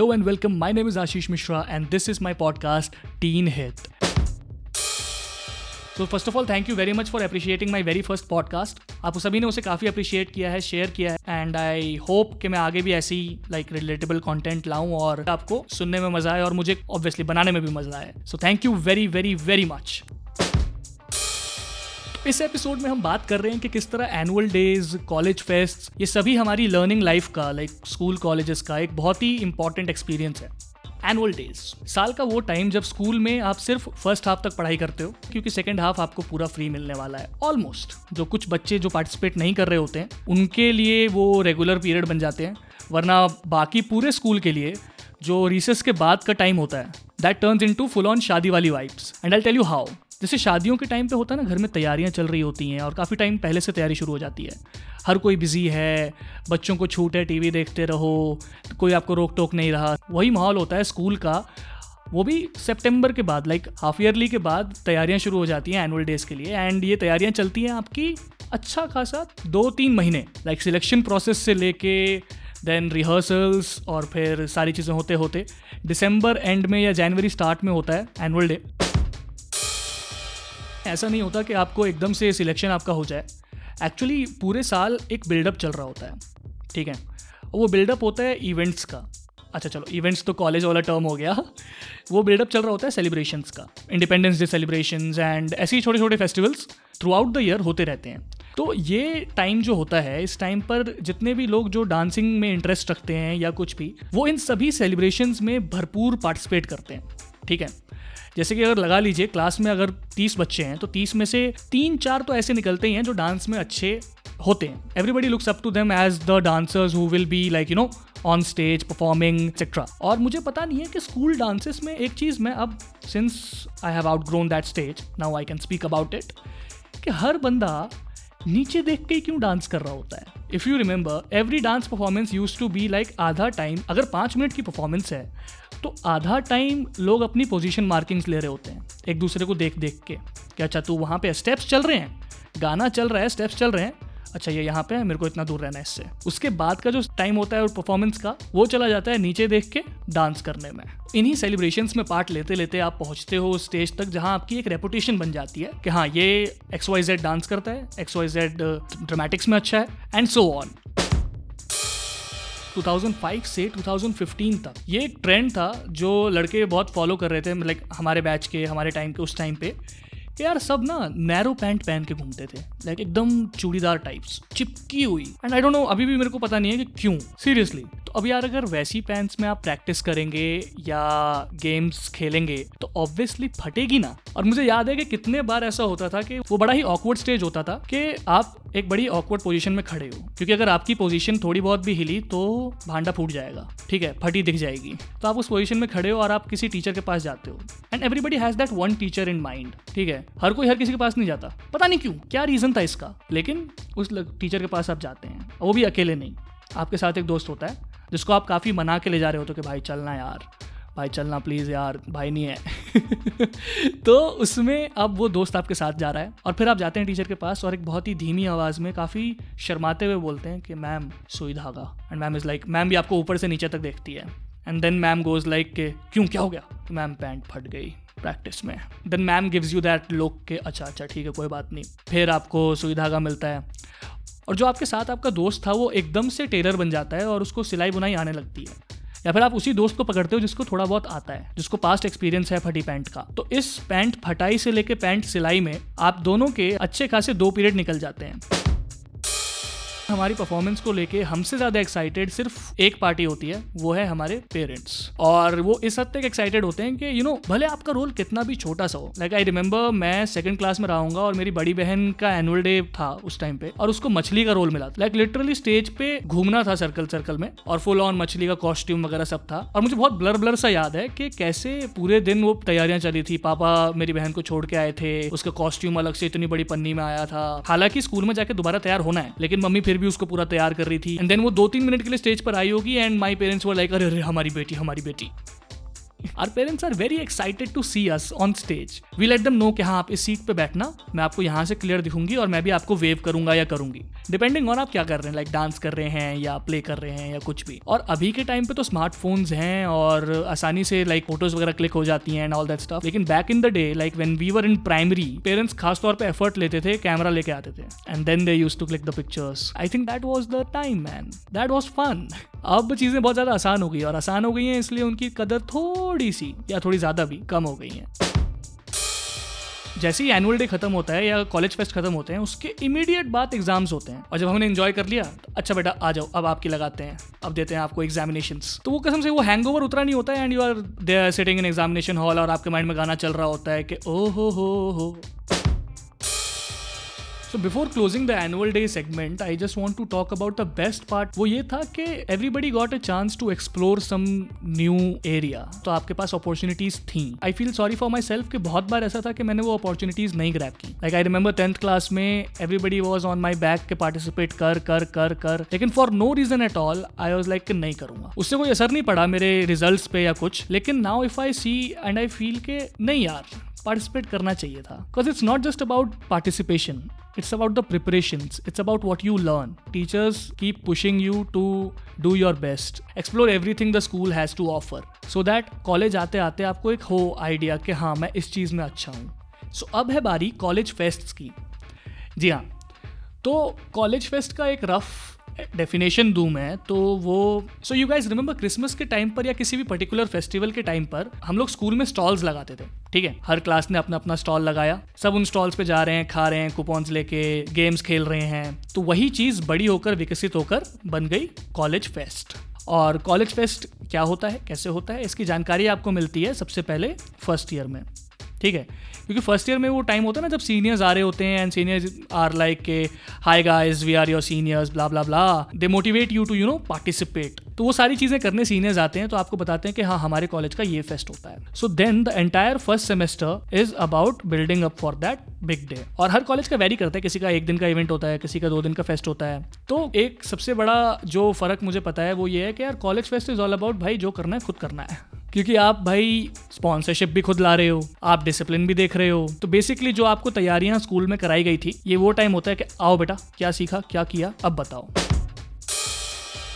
Hello and welcome. My name is Ashish Mishra, and this is my podcast, Teen Hit. तो first of all thank you very much for appreciating my very first podcast आप सभी ने उसे काफ़ी appreciate किया है share किया है एंड आई होप कि मैं आगे भी ऐसी लाइक रिलेटेबल कॉन्टेंट लाऊं और आपको सुनने में मज़ा आए और मुझे ऑब्वियसली बनाने में भी मज़ा आए so thank you very very very much इस एपिसोड में हम बात कर रहे हैं कि किस तरह एनुअल डेज़ कॉलेज फेस्ट ये सभी हमारी लर्निंग लाइफ का लाइक स्कूल कॉलेजेस का एक बहुत ही इंपॉर्टेंट एक्सपीरियंस है। एनुअल डेज़ साल का वो टाइम जब स्कूल में आप सिर्फ़ फ़र्स्ट हाफ़ तक पढ़ाई करते हो, क्योंकि सेकेंड हाफ़ आपको पूरा फ्री मिलने वाला है। ऑलमोस्ट जो कुछ बच्चे जो पार्टिसिपेट नहीं कर रहे होते हैं, उनके लिए वो रेगुलर पीरियड बन जाते हैं, वरना बाकी पूरे स्कूल के लिए जो रिसेस के बाद का टाइम होता है that turns into full on शादी वाली vibes and I tell you how जैसे शादियों के टाइम पे होता है ना, घर में तैयारियाँ चल रही होती हैं और काफ़ी टाइम पहले से तैयारी शुरू हो जाती है। हर कोई बिज़ी है, बच्चों को छूट है टीवी देखते रहो, कोई आपको रोक टोक नहीं रहा। वही माहौल होता है स्कूल का, वो भी सितंबर के बाद लाइक हाफ़ ईयरली के बाद तैयारियाँ शुरू हो जाती हैं एनुअल डेज़ के लिए। एंड ये तैयारियाँ चलती हैं आपकी अच्छा खासा दो तीन महीने लाइक सिलेक्शन प्रोसेस से लेके देन रिहर्सल्स और फिर सारी चीज़ें होते होते दिसंबर एंड में या जनवरी स्टार्ट में होता है एनुअल डे ऐसा नहीं होता कि आपको एकदम से सिलेक्शन आपका हो जाए। एक्चुअली पूरे साल एक बिल्डअप चल रहा होता है। ठीक है? वो बिल्डअप होता है इवेंट्स का। अच्छा चलो इवेंट्स तो कॉलेज वाला टर्म हो गया। वो बिल्डअप चल रहा होता है सेलिब्रेशंस का। इंडिपेंडेंस डे सेलिब्रेशंस एंड ऐसे ही छोटे छोटे festivals throughout the year होते रहते हैं। तो ये टाइम जो होता है, इस टाइम पर जितने भी लोग जो डांसिंग में इंटरेस्ट रखते हैं या कुछ भी, वो इन सभी सेलिब्रेशंस में भरपूर पार्टिसिपेट करते हैं। ठीक है? जैसे कि अगर लगा लीजिए, क्लास में अगर तीस बच्चे हैं तो तीस में से तीन चार तो ऐसे निकलते ही हैं जो डांस में अच्छे होते हैं। Everybody looks up to them as the dancers who will be like you know on stage performing etcetera और मुझे पता नहीं है कि स्कूल डांसेस में एक चीज़ मैं अब since I have outgrown that stage now I can speak about it कि हर बंदा नीचे देख के क्यों डांस कर रहा होता है? If you remember every dance performance used to be like आधा टाइम अगर पाँच मिनट की परफॉर्मेंस है तो आधा टाइम लोग अपनी पोजिशन मार्किंग्स ले रहे होते हैं, एक दूसरे को देख देख के। कि अच्छा तू वहाँ पे स्टेप्स चल रहे हैं? गाना चल रहा है स्टेप्स चल रहे हैं अच्छा ये यहाँ पे है, मेरे को इतना दूर रहना है इससे। उसके बाद का जो टाइम होता है और परफॉर्मेंस का, वो चला जाता है नीचे देख के डांस करने में। इन्हीं सेलिब्रेशन में पार्ट लेते लेते आप पहुँचते हो उस स्टेज तक जहाँ आपकी एक रेपुटेशन बन जाती है कि हाँ ये एक्स वाई जेड डांस करता है एक्स वाई जेड ड्रामेटिक्स में अच्छा है एंड सो ऑन 2005 से 2015 तक ये एक ट्रेंड था जो लड़के बहुत फॉलो कर रहे थे लाइक हमारे बैच के, हमारे टाइम के, उस टाइम पे। यार सब ना नैरो पैंट पहन के घूमते थे लाइक एकदम चूड़ीदार टाइप्स चिपकी हुई। एंड आई डोंट नो अभी भी मेरे को पता नहीं है कि क्यों सीरियसली तो अब यार अगर वैसी पैंट्स में आप प्रैक्टिस करेंगे या गेम्स खेलेंगे तो ऑब्वियसली फटेगी ना। और मुझे याद है कि कितने बार ऐसा होता था कि वो बड़ा ही ऑकवर्ड स्टेज होता था कि आप एक बड़ी ऑकवर्ड पोजीशन में खड़े हो। क्योंकि अगर आपकी पोजीशन थोड़ी बहुत भी हिली तो भांडा फूट जाएगा। ठीक है, फटी दिख जाएगी। तो आप उस पोजीशन में खड़े हो और आप किसी टीचर के पास जाते हो। And everybody has that one teacher in mind ठीक है? हर कोई हर किसी के पास नहीं जाता। पता नहीं क्यों, क्या रीजन था इसका? लेकिन उस टीचर के पास आप जाते हैं वो भी अकेले नहीं। आपके साथ एक दोस्त होता है, जिसको आप काफ़ी मना के ले जा रहे हो तो कि, भाई, चलना यार, भाई, चलना प्लीज़ यार, भाई नहीं है। तो उसमें अब वो दोस्त आपके साथ जा रहा है, और फिर आप जाते हैं टीचर के पास, और एक बहुत ही धीमी आवाज़ में काफ़ी शर्माते हुए बोलते हैं कि, मैम, सुई धागा। And ma'am is like ma'am भी आपको ऊपर से नीचे तक देखती है। And then ma'am goes like के, क्यों, क्या हो गया? मैम, पैंट फट गई। प्रैक्टिस में। Then ma'am gives you that look के अच्छा अच्छा ठीक है, कोई बात नहीं। फिर आपको सुई धागा मिलता है। और जो आपके साथ आपका दोस्त था, वो एकदम से टेलर बन जाता है और उसको सिलाई बुनाई आने लगती है। या फिर आप उसी दोस्त को पकड़ते हो जिसको थोड़ा बहुत आता है, जिसको पास्ट एक्सपीरियंस है फटी पैंट का। तो इस पैंट फटाई से लेके पैंट सिलाई में आप दोनों के अच्छे खासे दो पीरियड निकल जाते हैं। हमारी परफॉर्मेंस को लेके हमसे ज़्यादा एक्साइटेड सिर्फ़ एक पार्टी होती है, वो है हमारे पेरेंट्स और वो इस हद तक एक्साइटेड होते हैं कि यू नो भले आपका रोल कितना भी छोटा सा हो. लाइक आई रिमेंबर मैं सेकंड क्लास में रहूँगा और मेरी बड़ी बहन का एनुअल डे था उस टाइम पे, और उसको मछली का रोल मिला था. लाइक लिटरली स्टेज पे घूमना था सर्कल सर्कल में, और फुल ऑन मछली का कॉस्ट्यूम वगैरह सब था. और मुझे बहुत ब्लर ब्लर सा याद है कि कैसे पूरे दिन वो तैयारियाँ चली थी. पापा मेरी बहन को छोड़ के आए थे, उसका कॉस्ट्यूम अलग से इतनी बड़ी पन्नी में आया था. हालाँकि स्कूल में जाके दोबारा तैयार होना है, लेकिन मम्मी फिर भी उसको पूरा तैयार कर रही थी। एंड देन वो दो तीन मिनट के लिए स्टेज पर आई होगी एंड माई पेरेंट्स वो लाइक अरे, हमारी बेटी हमारी बेटी। Our parents are very excited to see us on stage we let them know कि हाँ आप इस सीट पे बैठना मैं आपको यहाँ से क्लियर दिखूँगी और मैं भी आपको वेव करूँगा या करूँगी। डिपेंडिंग ऑन आप क्या कर रहे हैं लाइक like, डांस कर रहे हैं या प्ले कर रहे हैं या कुछ भी। और अभी के टाइम पे तो स्मार्टफोन्स हैं और आसानी से लाइक फ़ोटोज़ वगैरह क्लिक हो जाती हैं एंड ऑल दैट स्टफ़ लेकिन back in the day like when we were in primary parents खास तौर पे एफर्ट लेते थे कैमरा लेके आते थे। And then they used to click the pictures I think that was the time man that was fun अब चीज़ें बहुत ज़्यादा आसान हो गई और आसान हो गई हैं इसलिए उनकी कदर थोड़ी सी या थोड़ी ज़्यादा भी कम हो गई हैं। जैसे ही एनुअल डे खत्म होता है या कॉलेज फेस्ट खत्म होते हैं, उसके इमीडिएट बाद एग्ज़ाम्स होते हैं। और जब हमने एंजॉय कर लिया तो अच्छा बेटा, आ जाओ, अब आपकी लगाते हैं। अब देते हैं आपको एग्जामिनेशन तो वो कसम से वो हैंग उतरा नहीं होता है and you are sitting in examination hall और आपके माइंड में गाना चल रहा होता है कि ओ हो हो हो। So before closing the annual day segment I just want to talk about the best part वो ये था कि everybody got a chance to explore some new area तो आपके पास अपॉर्चुनिटीज़ थी. I feel sorry for myself कि बहुत बार ऐसा था कि मैंने वो अपॉर्चुनिटीज़ नहीं ग्रैप की. Like I remember tenth class में everybody was on my back के पार्टिसिपेट कर कर कर कर. लेकिन for no reason at all I was like नहीं करूँगा. उससे कोई असर नहीं पड़ा मेरे रिज़ल्ट पे या कुछ. लेकिन now if I see and I feel के नहीं यार पार्टिसिपेट करना चाहिए था. Because it's not just about participation it's about the preparations it's about what you learn teachers keep pushing you to do your best explore everything the school has to offer so that college आते आपको एक हो idea कि हाँ मैं इस चीज़ में अच्छा हूँ सो so, अब है बारी कॉलेज फेस्ट की जी हाँ तो कॉलेज फेस्ट का एक रफ डेफिनेशन दूँ मैं तो वो so you guys remember Christmas के टाइम पर या किसी भी पर्टिकुलर फेस्टिवल के टाइम पर, हम लोग स्कूल में स्टॉल्स लगाते थे, ठीक है? हर क्लास ने अपना अपना स्टॉल लगाया, सब उन स्टॉल्स पे जा रहे हैं, खा रहे हैं कूपन्स लेके गेम्स खेल रहे हैं तो वही चीज़ बड़ी होकर, विकसित होकर बन गई कॉलेज फेस्ट और कॉलेज फेस्ट क्या होता है, कैसे होता है, इसकी जानकारी आपको मिलती है सबसे पहले फ़र्स्ट ईयर में. ठीक है? क्योंकि फ़र्स्ट ईयर में वो टाइम होता है ना जब सीनियर्स आ रहे होते हैं एंड सीनियर्स आर लाइक के hi guys we are your seniors blah blah blah they motivate you to you know participate तो वो सारी चीज़ें करने सीनियर्स आते हैं तो आपको बताते हैं कि हाँ हमारे कॉलेज का ये फेस्ट होता है। So then the entire first semester is about building up for that big day और हर कॉलेज का वेरी करता है, किसी का एक दिन का इवेंट होता है, किसी का दो दिन का फेस्ट होता है। तो एक सबसे बड़ा जो फ़र्क मुझे पता है वो ये है कि यार college fest is all about भाई जो करना है, खुद करना है। क्योंकि आप भाई स्पॉन्सरशिप भी खुद ला रहे हो, आप डिसिप्लिन भी देख रहे हो। तो बेसिकली जो आपको तैयारियाँ स्कूल में कराई गई थी, ये वो टाइम होता है कि आओ बेटा, क्या सीखा, क्या किया, अब बताओ।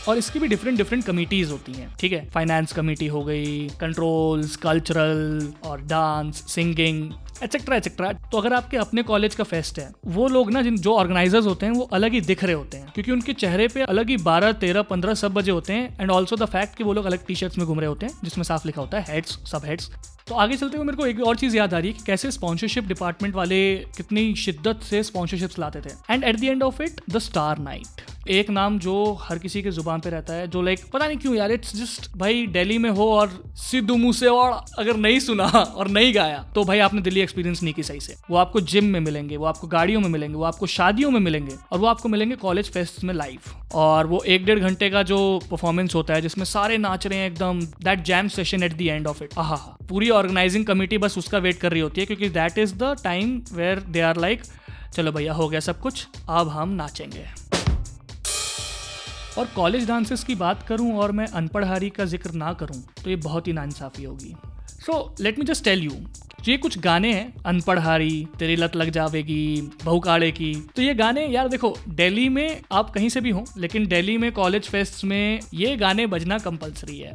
और इसकी भी डिफरेंट डिफरेंट कमिटीज होती हैं, ठीक है? फाइनेंस कमेटी हो गई कंट्रोल्स कल्चरल और डांस सिंगिंग एटसेट्रा एक्सेट्रा तो अगर आपके अपने कॉलेज का फेस्ट है, वो लोग ना जिन, जो ऑर्गेनाइजर्स होते हैं, वो अलग ही दिख रहे होते हैं, क्योंकि उनके चेहरे पे अलग ही बारह, तेरह, पंद्रह सब बजे होते हैं एंड ऑल्सो द फैक्ट कि वो लोग अलग टी शर्ट्स में घूम रहे होते हैं, जिसमें साफ़ लिखा होता है हेड्स सब हेड्स तो आगे चलते हुए मेरे को एक और चीज़ याद आ रही है कि कैसे स्पॉन्सरशिप डिपार्टमेंट वाले कितनी शिद्दत से स्पॉन्सरशिप्स लाते थे। And at the end of it the star night एक नाम जो हर किसी के ज़ुबान पे रहता है, जो लाइक पता नहीं क्यों यार इट्स जस्ट भाई दिल्ली में हो और सिद्धू मुँह से और अगर नहीं सुना और नहीं गाया तो भाई आपने दिल्ली एक्सपीरियंस नहीं की सही से। वो आपको जिम में मिलेंगे, वो आपको गाड़ियों में मिलेंगे, वो आपको शादियों में मिलेंगे और वो आपको मिलेंगे कॉलेज फेस्ट में लाइव और वो एक डेढ़ घंटे का जो परफॉर्मेंस होता है, जिसमें सारे नाच रहे हैं एकदम that jam session at the end of it आहा पूरी ऑर्गेनाइजिंग कमेटी बस उसका वेट कर रही होती है, क्योंकि that is the time where they are like चलो भैया, हो गया सब कुछ, अब हम नाचेंगे. और कॉलेज डांसेस की बात करूँ और मैं अनपढ़हारी का ज़िक्र ना करूँ तो ये बहुत ही नाइंसाफ़ी होगी। So let me just tell you ये कुछ गाने हैं अनपढ़हारी तेरी लत लग जावेगी बहुकाड़े की। तो ये गाने, यार देखो, दिल्ली में आप कहीं से भी हो, लेकिन दिल्ली में कॉलेज फेस्ट में ये गाने बजना कंपलसरी है।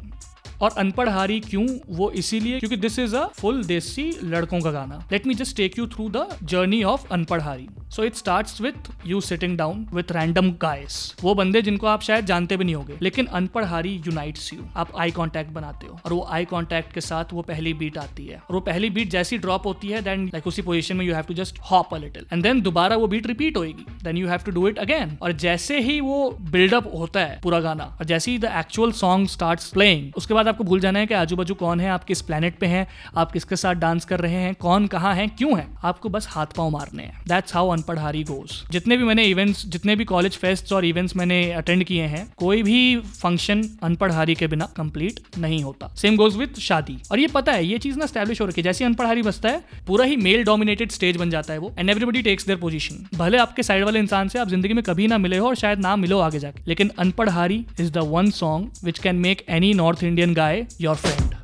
और अनपढ़ हारी क्यों? वो इसीलिए क्योंकि दिस इज़ अ फुल देसी लड़कों का गाना। Let me just take you through the journey of अनपढ़ हारी। So it start with you sitting down with random guys वो बंदे जिनको आप शायद जानते भी नहीं होंगे, लेकिन अनपढ़ हारी यूनाइट्स यू आप आई कॉन्टेक्ट बनाते हो, और वो आई कॉन्टेक्ट के साथ वो पहली बीट आती है। और वो पहली बीट जैसी ड्रॉप होती है देन लाइक उसी पोजिशन में you have to just hop a little and then दोबारा वो बीट रिपीट होगी then you have to do it again और जैसे ही वो बिल्डअप होता है पूरा गाना, और जैसे ही the actual song start playing उसके बाद आपको भूल जाना है कि आजू बाजू कौन है, आप किस प्लेनेट पे हैं, आप किसके साथ डांस कर रहे हैं, कौन कहाँ है, क्यों है, आपको बस हाथ पाँव मारने हैं। दैट्स हाउ अनपढ़ारी गोज जितने भी मैंने इवेंट्स जितने भी कॉलेज फेस्ट और इवेंट्स मैंने अटेंड किए हैं, कोई भी फ़ंक्शन अनपढ़ारी के बिना कंप्लीट नहीं होता। सेम गोज विथ शादी। और ये पता है, ये चीज़ ना स्टैब्लिश हो रखी है। जैसे अनपढ़ारी बसता है, पूरा ही मेल डोमिनेटेड स्टेज बन जाता है वो and everybody takes their position भले आपके साइड वाले इंसान से आप ज़िंदगी में कभी ना मिले हो और शायद ना मिलो आगे जाके, लेकिन अनपढ़ हारी is the one song which can make any north Indian guy your friend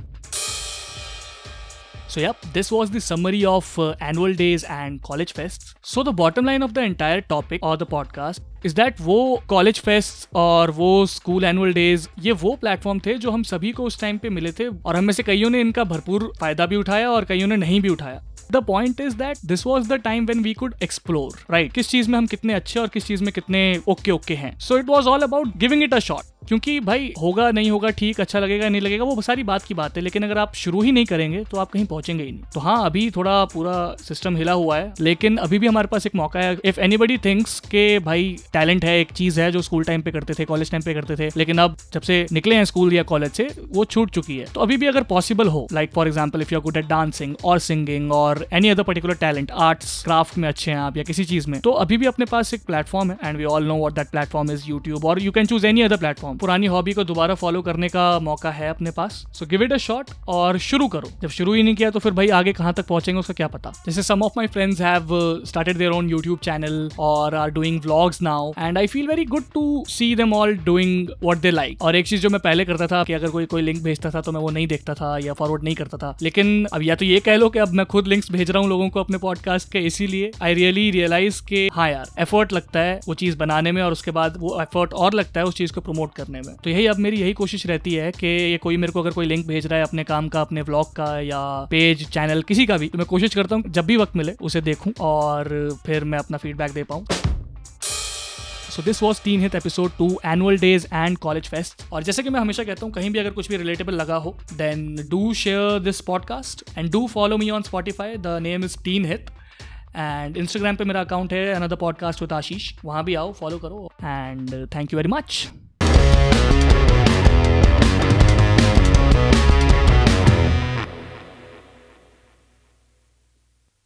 So, yep, this was the summary of uh, annual days and college fests. So, the bottom line of the entire topic or the podcast is that वो college fest और वो school annual days ये वो platform थे जो हम सभी को उस टाइम पे मिले थे और हम में से कईयों ने इनका भरपूर फ़ायदा भी उठाया और कईयों ने नहीं भी उठाया। The point is that this was the time when we could explore right किस चीज़ में हम कितने अच्छे और किस चीज़ में कितने ओके ओके हैं। So it was all about giving it a shot क्योंकि भाई होगा, नहीं होगा, ठीक अच्छा लगेगा, नहीं लगेगा, वो सारी बात की बात है, लेकिन अगर आप शुरू ही नहीं करेंगे तो आप कहीं पहुँचेंगे ही नहीं। तो हाँ अभी थोड़ा पूरा सिस्टम हिला हुआ है, लेकिन अभी भी हमारे पास एक मौका है। इफ़ एनीबडी थिंक्स के भाई टैलेंट है, एक चीज़ है जो स्कूल टाइम पे करते थे कॉलेज टाइम पे करते थे, लेकिन अब जब से निकले हैं स्कूल या कॉलेज से, वो छूट चुकी है। तो अभी भी अगर पॉसिबल हो like for example if you good at dancing और सिंगिंग और any other particular talent arts craft में अच्छे हैं आप या किसी चीज़ में तो अभी भी अपने पास एक प्लेटफॉर्म है and we all know what that platform is YouTube और you can choose any other platform पुरानी हॉबी को दोबारा फॉलो करने का मौका है अपने पास। So give it a shot और शुरू करो। जब शुरू ही नहीं किया तो फिर भाई आगे कहाँ तक पहुँचेंगे उसका क्या पता। जैसे some of my friends have started their own YouTube channel और are doing vlogs now and I feel very good to see them all doing what they like और एक चीज़ जो मैं पहले करता था कि अगर कोई कोई लिंक भेजता था तो मैं वो नहीं देखता था या फॉरवर्ड नहीं करता था। लेकिन अब या तो ये कह लो कि अब मैं खुद लिंक्स भेज रहा हूँ लोगों को अपने पॉडकास्ट के, इसीलिए आई रियली रियलाइज़ के हाँ यार एफर्ट लगता है वो चीज़ बनाने में और उसके बाद वो एफर्ट और लगता है उस चीज़ को प्रमोट करने में। तो यही अब मेरी यही कोशिश रहती है कि ये कोई मेरे को अगर कोई लिंक भेज रहा है अपने काम का, अपने ब्लॉग का या पेज चैनल किसी का भी तो मैं कोशिश करता हूँ जब भी वक्त मिले उसे देखूँ और फिर मैं अपना फीडबैक दे पाऊँ। So this was Teen Hit episode two annual days and college fest और जैसे कि मैं हमेशा कहता हूँ, कहीं भी अगर कुछ भी रिलेटेबल लगा हो then do share this podcast and do follow me on Spotify the name is Teen Hit and Instagram पे मेरा अकाउंट है अनदर पॉडकास्ट विद आशीष वहाँ भी आओ फॉलो करो। And thank you very much